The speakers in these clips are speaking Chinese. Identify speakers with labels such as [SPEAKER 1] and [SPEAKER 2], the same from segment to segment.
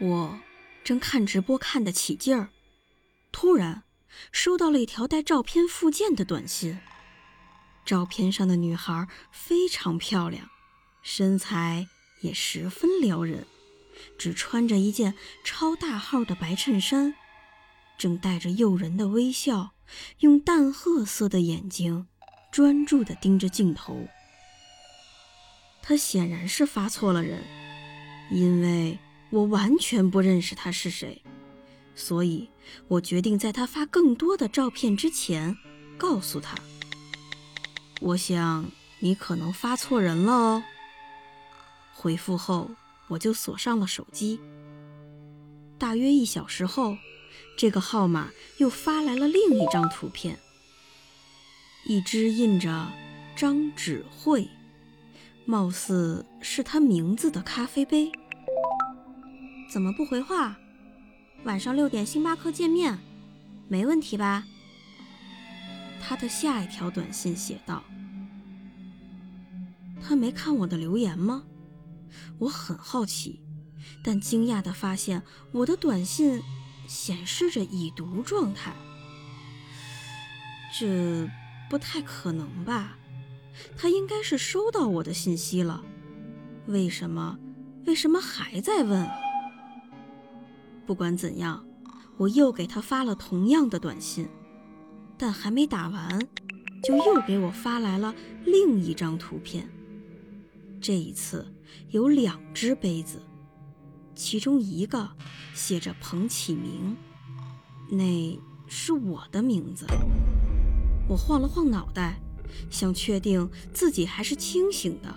[SPEAKER 1] 我正看直播看得起劲儿，突然收到了一条带照片附件的短信。照片上的女孩非常漂亮，身材也十分撩人，只穿着一件超大号的白衬衫，正带着诱人的微笑，用淡褐色的眼睛专注地盯着镜头。她显然是发错了人，因为。我完全不认识他是谁，所以我决定在他发更多的照片之前告诉他。我想你可能发错人了哦。回复后，我就锁上了手机。大约一小时后，这个号码又发来了另一张图片，一只印着“张芷慧”，貌似是他名字的咖啡杯。怎么不回话？晚上六点星巴克见面，没问题吧？他的下一条短信写道：“他没看我的留言吗？”我很好奇，但惊讶地发现我的短信显示着已读状态。这不太可能吧？他应该是收到我的信息了，为什么？为什么还在问？不管怎样，我又给他发了同样的短信，但还没打完，就又给我发来了另一张图片。这一次有两只杯子，其中一个写着彭启明，那是我的名字。我晃了晃脑袋，想确定自己还是清醒的。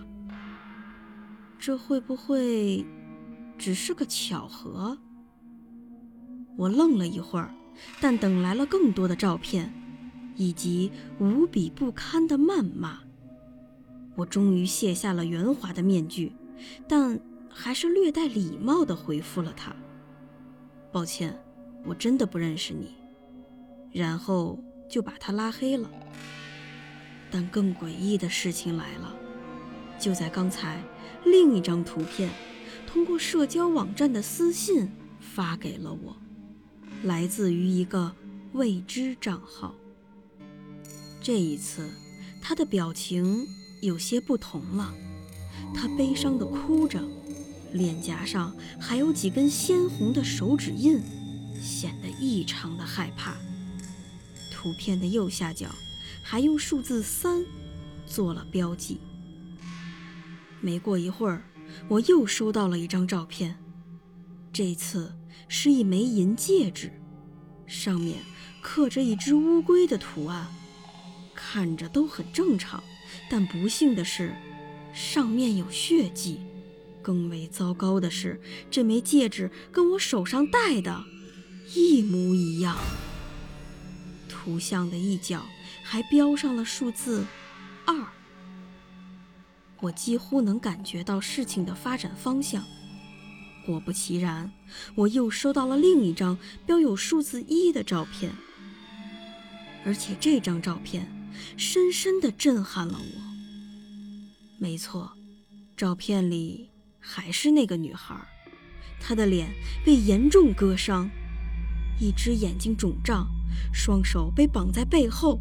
[SPEAKER 1] 这会不会只是个巧合？我愣了一会儿，但等来了更多的照片，以及无比不堪的谩骂。我终于卸下了圆滑的面具，但还是略带礼貌地回复了他：“抱歉，我真的不认识你。”然后就把他拉黑了。但更诡异的事情来了，就在刚才，另一张图片通过社交网站的私信发给了我。来自于一个未知账号。这一次，他的表情有些不同了，他悲伤地哭着，脸颊上还有几根鲜红的手指印，显得异常的害怕。图片的右下角还用数字三做了标记。没过一会儿，我又收到了一张照片，这次。是一枚银戒指，上面刻着一只乌龟的图案，看着都很正常。但不幸的是，上面有血迹。更为糟糕的是，这枚戒指跟我手上戴的一模一样。图像的一角还标上了数字二。我几乎能感觉到事情的发展方向。果不其然，我又收到了另一张标有数字一的照片，而且这张照片深深地震撼了我。没错，照片里还是那个女孩，她的脸被严重割伤，一只眼睛肿胀，双手被绑在背后，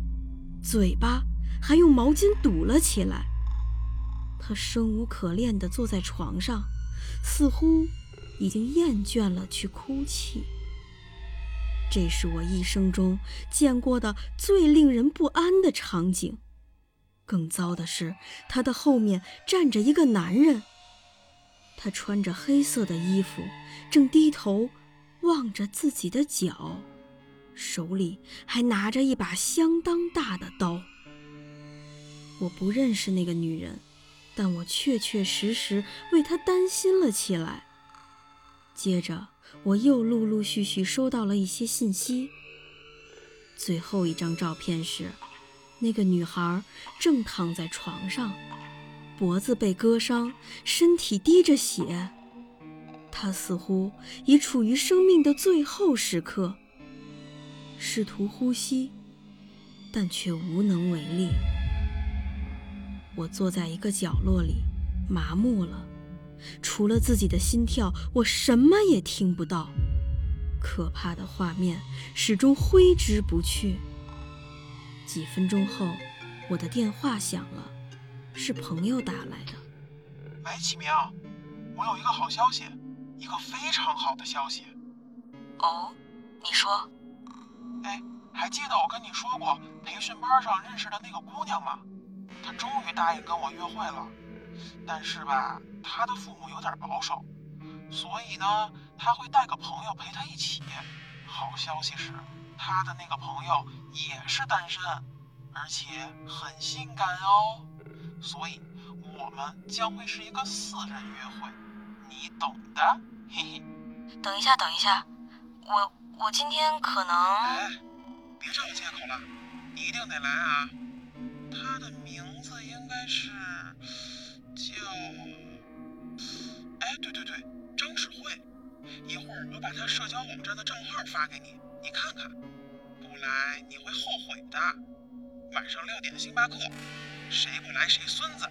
[SPEAKER 1] 嘴巴还用毛巾堵了起来。她生无可恋地坐在床上，似乎……已经厌倦了去哭泣。这是我一生中见过的最令人不安的场景。更糟的是，他的后面站着一个男人。他穿着黑色的衣服，正低头望着自己的脚，手里还拿着一把相当大的刀。我不认识那个女人，但我确确实实为她担心了起来。接着，我又陆陆续续收到了一些信息。最后一张照片是，那个女孩正躺在床上，脖子被割伤，身体滴着血。她似乎已处于生命的最后时刻，试图呼吸，但却无能为力。我坐在一个角落里，麻木了。除了自己的心跳，我什么也听不到。可怕的画面始终挥之不去。几分钟后，我的电话响了，是朋友打来的。
[SPEAKER 2] 喂，启明，我有一个好消息，一个非常好的消息。
[SPEAKER 3] 哦，你说。
[SPEAKER 2] 哎，还记得我跟你说过培训班上认识的那个姑娘吗？她终于答应跟我约会了。但是吧，他的父母有点保守，所以呢，他会带个朋友陪他一起。好消息是，他的那个朋友也是单身，而且很性感哦。所以，我们将会是一个四人约会，你懂的。嘿嘿。
[SPEAKER 3] 等一下，等一下，我我今天可能……
[SPEAKER 2] 哎，别找借口了，你一定得来啊。他的名字应该是……对对对，张世慧。一会儿我把他社交网站的账号发给你，你看看，不来你会后悔的。晚上六点星巴克，谁不来谁孙子。